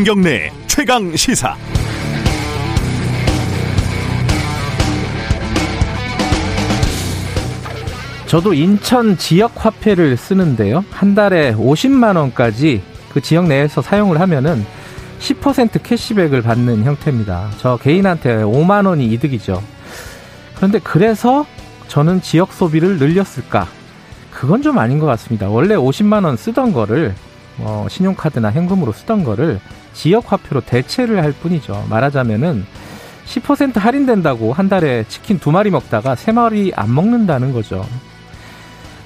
김경래 최강 시사. 저도 인천 지역 화폐를 쓰는데요. 한 달에 50만 원까지 그 지역 내에서 사용을 하면은 10% 캐시백을 받는 형태입니다. 저 개인한테 5만 원이 이득이죠. 그런데 그래서 저는 지역 소비를 늘렸을까? 그건 좀 아닌 것 같습니다. 원래 50만 원 쓰던 거를 어, 신용카드나 현금으로 쓰던 거를 지역 화폐로 대체를 할 뿐이죠. 말하자면은 10% 할인된다고 한 달에 치킨 두 마리 먹다가 세 마리 안 먹는다는 거죠.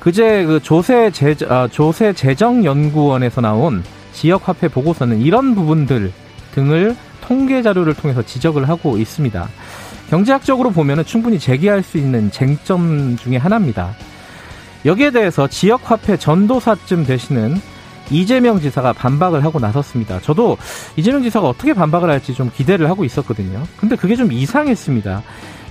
그제 그 조세 재 아, 조세 재정 연구원에서 나온 지역 화폐 보고서는 이런 부분들 등을 통계 자료를 통해서 지적을 하고 있습니다. 경제학적으로 보면은 충분히 제기할 수 있는 쟁점 중의 하나입니다. 여기에 대해서 지역 화폐 전도사쯤 되시는 이재명 지사가 반박을 하고 나섰습니다. 저도 이재명 지사가 어떻게 반박을 할지 좀 기대를 하고 있었거든요. 근데 그게 좀 이상했습니다.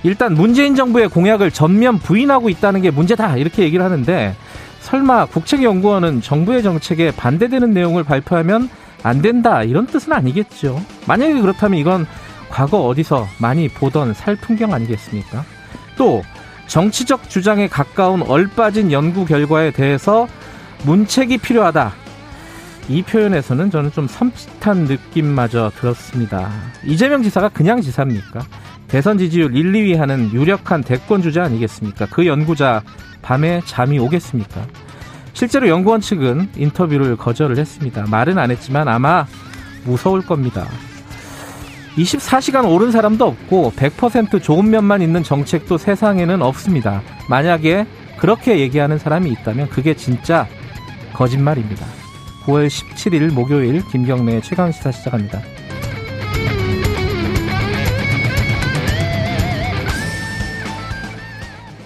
일단 문재인 정부의 공약을 전면 부인하고 있다는 게 문제다 이렇게 얘기를 하는데 설마 국책연구원은 정부의 정책에 반대되는 내용을 발표하면 안 된다 이런 뜻은 아니겠죠. 만약에 그렇다면 이건 과거 어디서 많이 보던 살풍경 아니겠습니까? 또 정치적 주장에 가까운 얼빠진 연구 결과에 대해서 문책이 필요하다. 이 표현에서는 저는 좀 섬찟한 느낌마저 들었습니다. 이재명 지사가 그냥 지사입니까? 대선 지지율 1, 2위 하는 유력한 대권 주자 아니겠습니까? 그 연구자 밤에 잠이 오겠습니까? 실제로 연구원 측은 인터뷰를 거절을 했습니다. 말은 안 했지만 아마 무서울 겁니다. 24시간 오른 사람도 없고 100% 좋은 면만 있는 정책도 세상에는 없습니다. 만약에 그렇게 얘기하는 사람이 있다면 그게 진짜 거짓말입니다. 9월 17일 목요일 김경래 최강시사 시작합니다.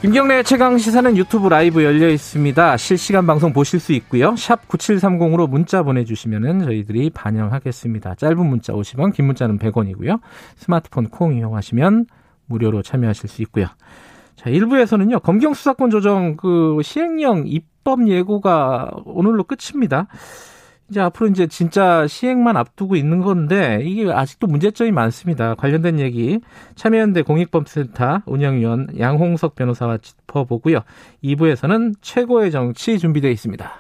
김경래 최강 시사는 유튜브 라이브 열려 있습니다. 실시간 방송 보실 수 있고요. 샵 9730으로 문자 보내주시면 저희들이 반영하겠습니다. 짧은 문자 50원, 긴 문자는 100원이고요. 스마트폰 콩 이용하시면 무료로 참여하실 수 있고요. 자, 1부에서는요. 검경 수사권 조정 그 시행령 입법 예고가 오늘로 끝입니다. 이제 앞으로 이제 진짜 시행만 앞두고 있는 건데 이게 아직도 문제점이 많습니다. 관련된 얘기 참여연대 공익범센터 운영위원 양홍석 변호사와 짚어보고요. 2부에서는 최고의 정치 준비되어 있습니다.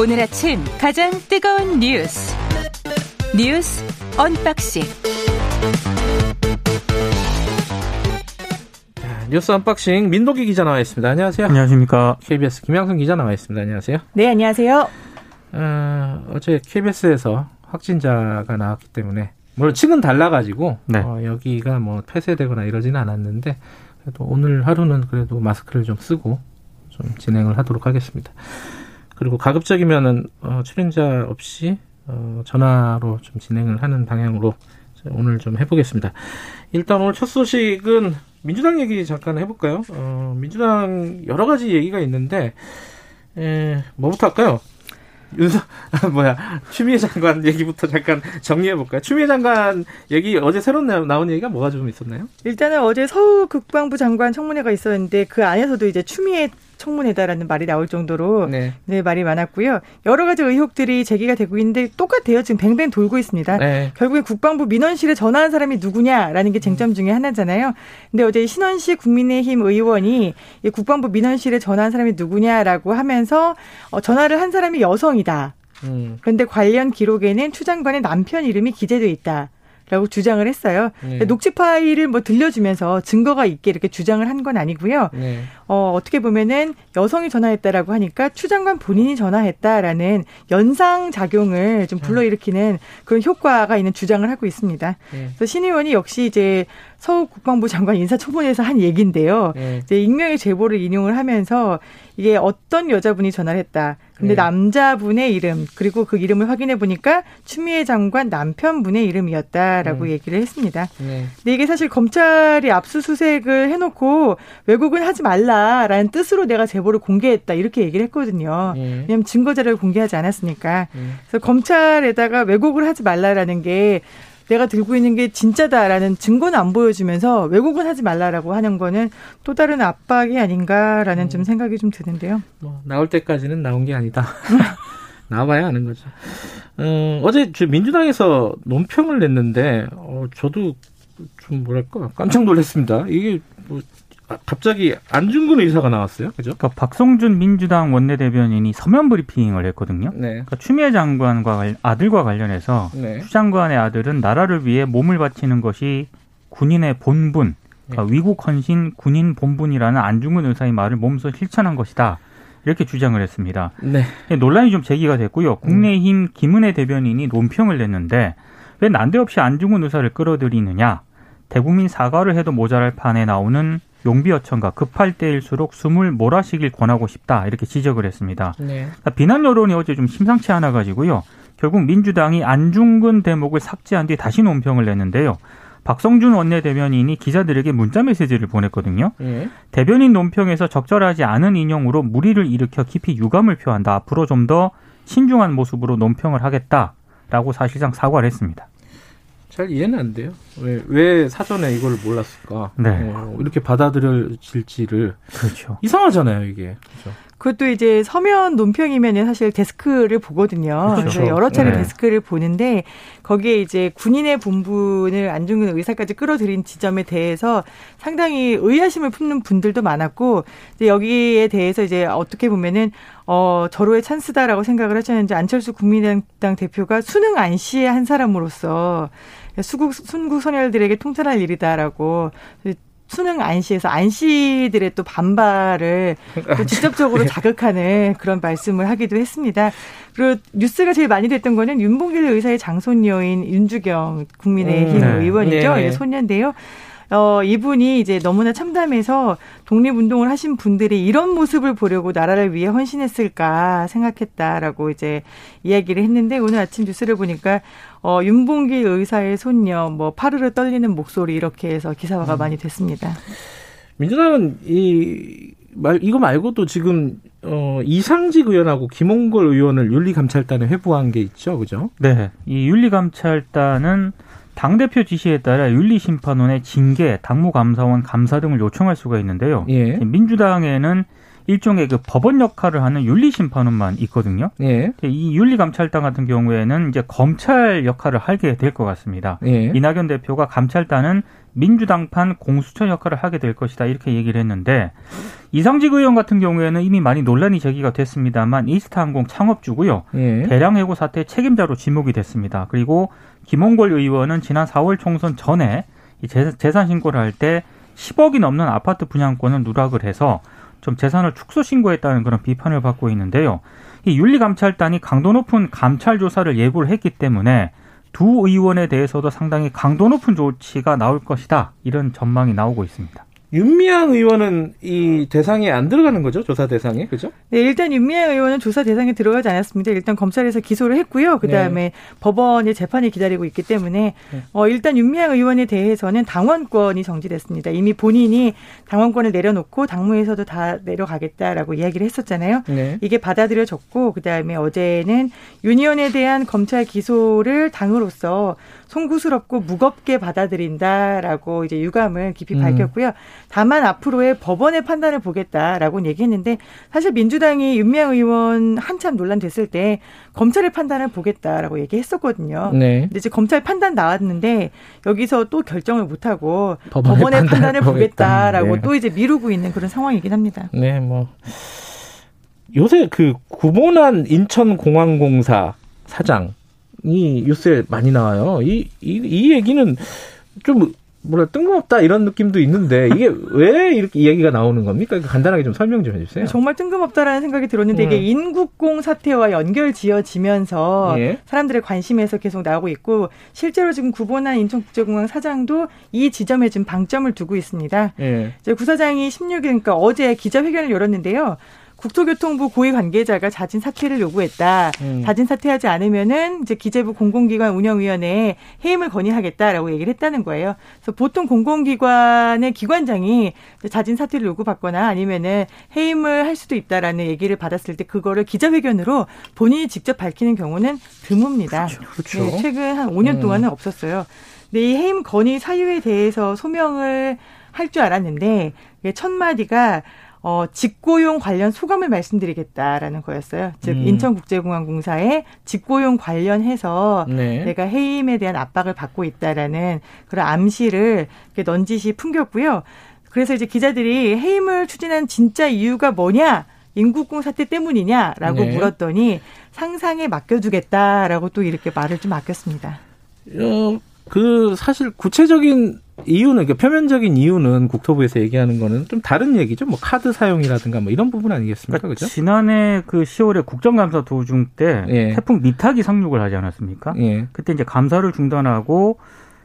오늘 아침 가장 뜨거운 뉴스 뉴스 언박싱 뉴스 언박싱 민동기 기자 나와 있습니다. 안녕하세요. 안녕하십니까. KBS 김양순 기자 나와 있습니다. 안녕하세요. 네, 안녕하세요. 어, 어제 KBS에서 확진자가 나왔기 때문에 물론 층은 달라가지고 네. 어, 여기가 뭐 폐쇄되거나 이러지는 않았는데 그래도 오늘 하루는 그래도 마스크를 좀 쓰고 좀 진행을 하도록 하겠습니다. 그리고 가급적이면은 어, 출연자 없이 어, 전화로 좀 진행을 하는 방향으로 오늘 좀 해보겠습니다. 일단 오늘 첫 소식은 민주당 얘기 잠깐 해볼까요? 어, 민주당 여러 가지 얘기가 있는데, 에, 뭐부터 할까요? 윤석, 아, 뭐야, 추미애 장관 얘기부터 잠깐 정리해 볼까요? 추미애 장관 얘기, 어제 새로 나온 얘기가 뭐가 좀 있었나요? 일단은 어제 서울 국방부 장관 청문회가 있었는데, 그 안에서도 이제 추미애 청문회다라는 말이 나올 정도로 네. 네. 말이 많았고요. 여러 가지 의혹들이 제기가 되고 있는데 똑같아요. 지금 뱅뱅 돌고 있습니다. 네. 결국에 국방부 민원실에 전화한 사람이 누구냐라는 게 쟁점 중에 하나잖아요. 근데 어제 신원식 국민의힘 의원이 국방부 민원실에 전화한 사람이 누구냐라고 하면서 어, 전화를 한 사람이 여성이다. 음. 그런데 관련 기록에는 추 장관의 남편 이름이 기재돼 있다. 라고 주장을 했어요. 네. 녹취 파일을 뭐 들려주면서 증거가 있게 이렇게 주장을 한 건 아니고요. 네. 어, 어떻게 보면은 여성이 전화했다라고 하니까 추 장관 본인이 전화했다라는 연상 작용을 좀 불러일으키는 그런 효과가 있는 주장을 하고 있습니다. 네. 그래서 신 의원이 역시 이제 서울 국방부 장관 인사청문회에서 한 얘기인데요. 네. 이제 익명의 제보를 인용을 하면서 이게 어떤 여자분이 전화를 했다. 근데 네. 남자분의 이름 그리고 그 이름을 확인해 보니까 추미애 장관 남편분의 이름이었다라고 음. 얘기를 했습니다. 네. 근데 이게 사실 검찰이 압수수색을 해놓고 왜곡은 하지 말라라는 뜻으로 내가 제보를 공개했다 이렇게 얘기를 했거든요. 네. 왜냐하면 증거 자료를 공개하지 않았으니까. 네. 그래서 검찰에다가 왜곡을 하지 말라라는 게 내가 들고 있는 게 진짜다라는 증거는 안 보여주면서 왜곡은 하지 말라라고 하는 거는 또 다른 압박이 아닌가라는 음. 좀 생각이 좀 드는데요. 뭐 나올 때까지는 나온 게 아니다. 나와봐야 아는 거죠. 어, 어제 민주당에서 논평을 냈는데 어, 저도 좀 뭐랄까 깜짝 놀랐습니다. 이게 뭐 갑자기 안중근 의사가 나왔어요. 그죠? 그러니까 박성준 민주당 원내대변인이 서면 브리핑을 했거든요. 네. 그러니까 추미애 장관과 아들과 관련해서 네. 추 장관의 아들은 나라를 위해 몸을 바치는 것이 군인의 본분, 그러니까 네. 위국 헌신 군인 본분이라는 안중근 의사의 말을 몸소 실천한 것이다. 이렇게 주장을 했습니다. 네. 논란이 좀 제기가 됐고요. 국내힘 김은혜 대변인이 논평을 냈는데 왜 난데없이 안중근 의사를 끌어들이느냐? 대국민 사과를 해도 모자랄 판에 나오는 용비 어천가 급할 때일수록 숨을 몰아쉬길 권하고 싶다 이렇게 지적을 했습니다. 네. 비난 여론이 어제 좀 심상치 않아 가지고요. 결국 민주당이 안중근 대목을 삭제한 뒤 다시 논평을 냈는데요. 박성준 원내대변인이 기자들에게 문자 메시지를 보냈거든요. 네. 대변인 논평에서 적절하지 않은 인용으로 무리를 일으켜 깊이 유감을 표한다. 앞으로 좀 더 신중한 모습으로 논평을 하겠다라고 사실상 사과를 했습니다. 잘 이해는 안 돼요. 왜, 왜 사전에 이걸 몰랐을까? 네. 어, 이렇게 받아들여질지를. 그렇죠. 이상하잖아요, 이게. 그렇죠. 그것도 이제 서면 논평이면 사실 데스크를 보거든요. 그렇죠. 그래서 여러 차례 네. 데스크를 보는데 거기에 이제 군인의 본분을 안중근 의사까지 끌어들인 지점에 대해서 상당히 의아심을 품는 분들도 많았고 이제 여기에 대해서 이제 어떻게 보면은 어 절호의 찬스다라고 생각을 하셨는지 안철수 국민의당 대표가 수능 안시의 한 사람으로서 수국 순국 선열들에게 통찰할 일이다라고 수능 안시에서 안시들의 또 반발을 또 직접적으로 예. 자극하는 그런 말씀을 하기도 했습니다. 그리고 뉴스가 제일 많이 됐던 거는 윤봉길 의사의 장손녀인 윤주경 국민의힘 음, 네. 의원이죠. 네. 소년인데요. 어, 이분이 이제 너무나 참담해서 독립운동을 하신 분들이 이런 모습을 보려고 나라를 위해 헌신했을까 생각했다라고 이제 이야기를 했는데 오늘 아침 뉴스를 보니까 어, 윤봉길 의사의 손녀, 뭐, 파르르 떨리는 목소리 이렇게 해서 기사화가 음. 많이 됐습니다. 민주당은 이, 말, 이거 말고도 지금, 어, 이상직 의원하고 김홍걸 의원을 윤리감찰단에 회부한 게 있죠. 그죠? 네. 이 윤리감찰단은 당대표 지시에 따라 윤리심판원의 징계, 당무감사원 감사 등을 요청할 수가 있는데요. 예. 민주당에는 일종의 그 법원 역할을 하는 윤리심판원만 있거든요. 예. 이 윤리감찰단 같은 경우에는 이제 검찰 역할을 하게 될 것 같습니다. 예. 이낙연 대표가 감찰단은 민주당판 공수처 역할을 하게 될 것이다 이렇게 얘기를 했는데 이상직 의원 같은 경우에는 이미 많이 논란이 제기가 됐습니다만 이스타항공 창업주고요. 예. 대량 해고 사태 책임자로 지목이 됐습니다. 그리고 김홍걸 의원은 지난 4월 총선 전에 재산 신고를 할 때 10억이 넘는 아파트 분양권을 누락을 해서 좀 재산을 축소 신고했다는 그런 비판을 받고 있는데요. 이 윤리감찰단이 강도 높은 감찰 조사를 예고를 했기 때문에 두 의원에 대해서도 상당히 강도 높은 조치가 나올 것이다. 이런 전망이 나오고 있습니다. 윤미향 의원은 이 대상에 안 들어가는 거죠? 조사 대상에. 그죠? 네, 일단 윤미향 의원은 조사 대상에 들어가지 않았습니다. 일단 검찰에서 기소를 했고요. 그 다음에 네. 법원의 재판이 기다리고 있기 때문에 네. 어 일단 윤미향 의원에 대해서는 당원권이 정지됐습니다. 이미 본인이 당원권을 내려놓고 당무에서도 다 내려가겠다라고 이야기를 했었잖아요. 네. 이게 받아들여졌고 그 다음에 어제는 윤 의원에 대한 검찰 기소를 당으로서 송구스럽고 무겁게 받아들인다라고 이제 유감을 깊이 음. 밝혔고요. 다만 앞으로의 법원의 판단을 보겠다라고 얘기했는데 사실 민주당이 윤미향 의원 한참 논란됐을 때 검찰의 판단을 보겠다라고 얘기했었거든요. 네. 근데 이제 검찰 판단 나왔는데 여기서 또 결정을 못 하고 법원의, 법원의 판단을, 보겠다라고 네. 또 이제 미루고 있는 그런 상황이긴 합니다. 네, 뭐 요새 그 구본한 인천공항공사 사장 이 뉴스에 많이 나와요. 이, 이, 이 얘기는 좀 뭐라 뜬금없다 이런 느낌도 있는데 이게 왜 이렇게 이야기가 나오는 겁니까? 간단하게 좀 설명 좀 해주세요. 정말 뜬금없다라는 생각이 들었는데 음. 이게 인국공 사태와 연결 지어지면서 예. 사람들의 관심에서 계속 나오고 있고 실제로 지금 구본한 인천국제공항 사장도 이 지점에 지금 방점을 두고 있습니다. 예. 구사장이 16일 그러니까 어제 기자회견을 열었는데요. 국토교통부 고위 관계자가 자진 사퇴를 요구했다. 음. 자진 사퇴하지 않으면은 이제 기재부 공공기관 운영위원회에 해임을 건의하겠다라고 얘기를 했다는 거예요. 그래서 보통 공공기관의 기관장이 자진 사퇴를 요구받거나 아니면은 해임을 할 수도 있다라는 얘기를 받았을 때 그거를 기자회견으로 본인이 직접 밝히는 경우는 드뭅니다. 그렇죠. 그렇죠. 네, 최근 한 5년 음. 동안은 없었어요. 근데 이 해임 건의 사유에 대해서 소명을 할 줄 알았는데 첫 마디가 어, 직고용 관련 소감을 말씀드리겠다라는 거였어요. 즉, 음. 인천국제공항공사에 직고용 관련해서 네. 내가 해임에 대한 압박을 받고 있다라는 그런 암시를 넌지시 풍겼고요. 그래서 이제 기자들이 해임을 추진한 진짜 이유가 뭐냐? 인국공 사태 때문이냐라고 네. 물었더니 상상에 맡겨두겠다라고 또 이렇게 말을 좀 아꼈습니다. 어, 그 사실 구체적인 이유는 그러니까 표면적인 이유는 국토부에서 얘기하는 거는 좀 다른 얘기죠. 뭐 카드 사용이라든가 뭐 이런 부분 아니겠습니까? 그러니까 그죠? 지난해 그 10월에 국정감사 도중 때 예. 태풍 미탁이 상륙을 하지 않았습니까? 예. 그때 이제 감사를 중단하고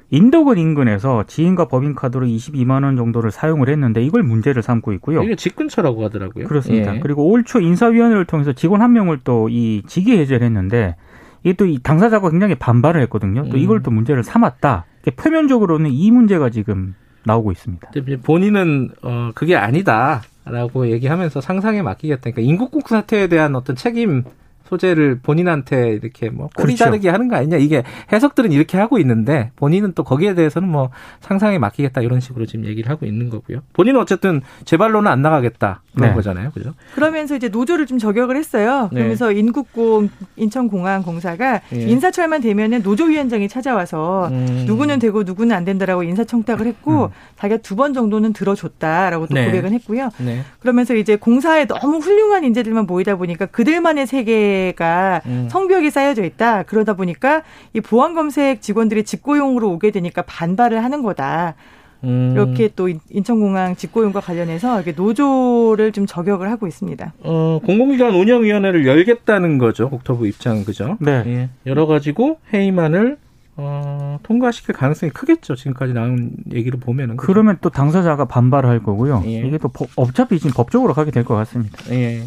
인도군 인근에서 지인과 법인 카드로 22만 원 정도를 사용을 했는데 이걸 문제를 삼고 있고요. 이게 집 근처라고 하더라고요. 그렇습니다. 예. 그리고 올 초 인사위원회를 통해서 직원 한 명을 또 이 직위 해제를 했는데 이게 또 이 당사자가 굉장히 반발을 했거든요. 또 음. 이걸 또 문제를 삼았다. 표면적으로는 이 문제가 지금 나오고 있습니다. 본인은 어 그게 아니다라고 얘기하면서 상상에 맡기겠다. 그러니까 인국국 사태에 대한 어떤 책임 소재를 본인한테 이렇게 뭐 꼬리 그렇죠. 자르게 하는 거 아니냐 이게 해석들은 이렇게 하고 있는데 본인은 또 거기에 대해서는 뭐 상상에 맡기겠다 이런 식으로 지금 얘기를 하고 있는 거고요. 본인은 어쨌든 제발로는 안 나가겠다 그런 네. 거잖아요, 그죠? 그러면서 이제 노조를 좀 저격을 했어요. 네. 그러면서 인국공 인천공항공사가 네. 인사철만 되면은 노조위원장이 찾아와서 음. 누구는 되고 누구는 안 된다라고 인사청탁을 했고 음. 자기가 두 번 정도는 들어줬다라고 또 네. 고백은 했고요. 네. 그러면서 이제 공사에 너무 훌륭한 인재들만 모이다 보니까 그들만의 세계 자체가 음. 성벽이 쌓여져 있다. 그러다 보니까 이 보안 검색 직원들이 직고용으로 오게 되니까 반발을 하는 거다. 음. 이렇게 또 인천공항 직고용과 관련해서 이렇게 노조를 좀 저격을 하고 있습니다. 어, 공공기관 운영위원회를 열겠다는 거죠. 국토부 입장 그죠? 네. 예. 여러 가지고 회의만을 어, 통과시킬 가능성이 크겠죠. 지금까지 나온 얘기를 보면은. 그러면 또 당사자가 반발할 거고요. 예. 이게 또 어차피 지금 법적으로 가게 될 것 같습니다. 예.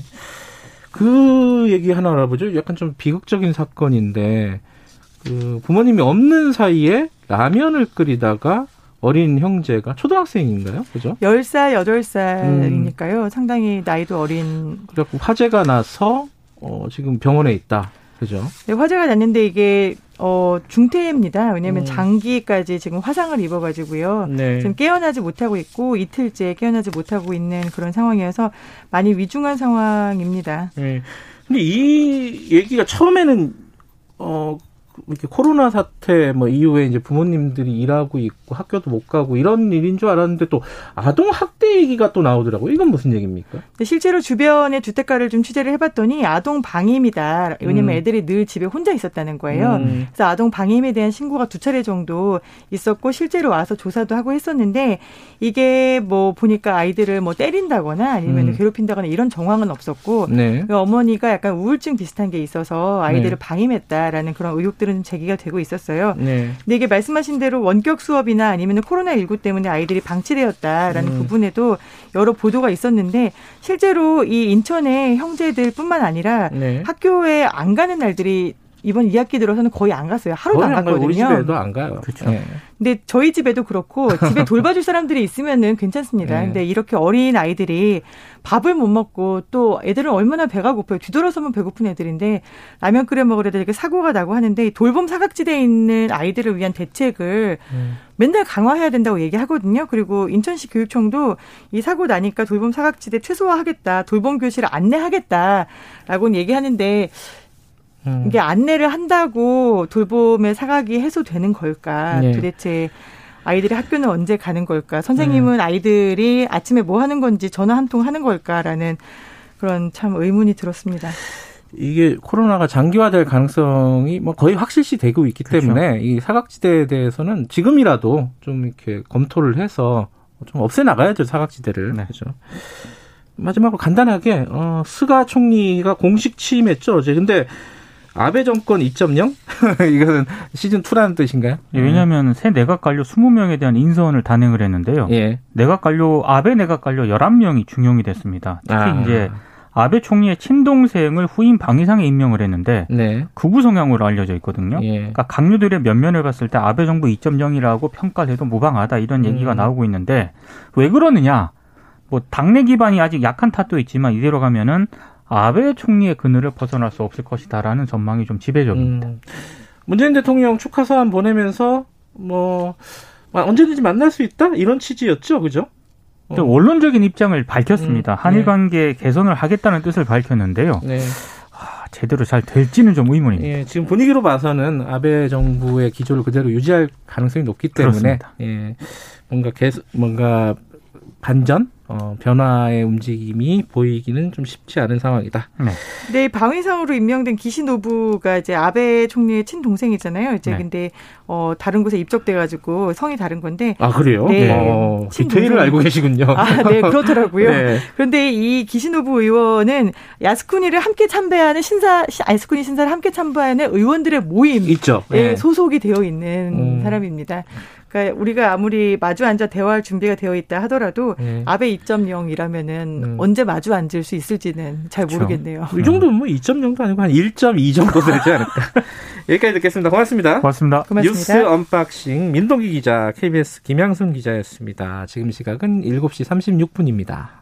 그 얘기 하나 알아보죠. 약간 좀 비극적인 사건인데 그 부모님이 없는 사이에 라면을 끓이다가 어린 형제가 초등학생인가요? 그죠? 10살, 8살이니까요. 음. 상당히 나이도 어린. 그래갖고 화재가 나서 어, 지금 병원에 있다. 그죠? 네, 화재가 났는데 이게 어, 중태입니다. 왜냐하면 음. 장기까지 지금 화상을 입어가지고요. 네. 지금 깨어나지 못하고 있고 이틀째 깨어나지 못하고 있는 그런 상황이어서 많이 위중한 상황입니다. 네. 근데 이 얘기가 처음에는 어 이렇게 코로나 사태 뭐 이후에 이제 부모님들이 일하고 있고 학교도 못 가고 이런 일인 줄 알았는데 또 아동 학대 얘기가 또 나오더라고요. 이건 무슨 얘기입니까? 실제로 주변의 주택가를 좀 취재를 해봤더니 아동 방임이다. 왜냐면 음. 애들이 늘 집에 혼자 있었다는 거예요. 음. 그래서 아동 방임에 대한 신고가 두 차례 정도 있었고 실제로 와서 조사도 하고 했었는데 이게 뭐 보니까 아이들을 뭐 때린다거나 아니면 음. 괴롭힌다거나 이런 정황은 없었고 네. 그 어머니가 약간 우울증 비슷한 게 있어서 아이들을 네. 방임했다라는 그런 의혹들 을 것들은 제기가 되고 있었어요. 네. 근데 이게 말씀하신 대로 원격 수업이나 아니면 코로나 19 때문에 아이들이 방치되었다라는 음. 부분에도 여러 보도가 있었는데 실제로 이 인천의 형제들뿐만 아니라 네. 학교에 안 가는 날들이 이번 2학기 들어서는 거의 안 갔어요. 하루도 안 갔거든요. 우리 집에도 안 가요. 그렇죠. 네. 근데 저희 집에도 그렇고 집에 돌봐줄 사람들이 있으면은 괜찮습니다. 네. 근데 이렇게 어린 아이들이 밥을 못 먹고 또 애들은 얼마나 배가 고파요. 뒤돌아서면 배고픈 애들인데 라면 끓여 먹으려다 이렇게 사고가 나고 하는데 돌봄 사각지대에 있는 아이들을 위한 대책을 음. 맨날 강화해야 된다고 얘기하거든요. 그리고 인천시 교육청도 이 사고 나니까 돌봄 사각지대 최소화하겠다. 돌봄 교실을 안내하겠다라고 얘기하는데 음. 이게 안내를 한다고 돌봄의 사각이 해소되는 걸까? 네. 도대체 아이들이 학교는 언제 가는 걸까? 선생님은 네. 아이들이 아침에 뭐 하는 건지 전화 한 통 하는 걸까라는 그런 참 의문이 들었습니다. 이게 코로나가 장기화될 가능성이 뭐 거의 확실시 되고 있기 그렇죠. 때문에 이 사각지대에 대해서는 지금이라도 좀 이렇게 검토를 해서 좀 없애 나가야죠 사각지대를. 네. 그렇죠. 마지막으로 간단하게 어 스가 총리가 공식 취임했죠 어제. 근데 아베 정권 2.0? 이거는 시즌 2라는 뜻인가요? 예, 왜냐하면 새 내각 관료 20명에 대한 인선을 단행을 했는데요. 예. 내각 관료 아베 내각 관료 11명이 중용이 됐습니다. 특히 아. 이제 아베 총리의 친동생을 후임 방위상에 임명을 했는데 네. 극우 성향으로 알려져 있거든요. 예. 그러니까 강요들의 면면을 봤을 때 아베 정부 2.0이라고 평가를 해도 무방하다 이런 얘기가 음. 나오고 있는데 왜 그러느냐? 뭐 당내 기반이 아직 약한 탓도 있지만 이대로 가면은 아베 총리의 그늘을 벗어날 수 없을 것이다라는 전망이 좀 지배적입니다. 음. 문재인 대통령 축하 서한 보내면서 뭐 언제든지 만날 수 있다 이런 취지였죠, 그죠? 어. 원론적인 입장을 밝혔습니다. 음, 한일 네. 관계 개선을 하겠다는 뜻을 밝혔는데요. 네. 아, 제대로 잘 될지는 좀 의문입니다. 예, 지금 분위기로 봐서는 아베 정부의 기조를 그대로 유지할 가능성이 높기 때문에 예, 뭔가 계속 뭔가 반전 어, 변화의 움직임이 보이기는 좀 쉽지 않은 상황이다. 네. 네, 방위상으로 임명된 기시 노부가 이제 아베 총리의 친동생이잖아요. 이제 네. 근데 어, 다른 곳에 입적돼 가지고 성이 다른 건데. 아 그래요? 네. 어, 디테일을 알고 계시군요. 아, 네, 그렇더라고요. 네. 그런데 이 기시 노부 의원은 야스쿠니를 함께 참배하는 신사, 야스쿠니 신사를 함께 참배하는 의원들의 모임. 있죠. 네. 소속이 되어 있는 음. 사람입니다. 그러니까 우리가 아무리 마주 앉아 대화할 준비가 되어 있다 하더라도 네. 아베 2.0이라면은 음. 언제 마주 앉을 수 있을지는 잘 그렇죠. 모르겠네요. 이 정도면 뭐 2.0도 아니고 한 1.2 정도 되지 않을까. 여기까지 듣겠습니다. 고맙습니다. 고맙습니다. 고맙습니다. 뉴스 언박싱 민동기 기자, KBS 김양순 기자였습니다. 지금 시각은 7시 36분입니다.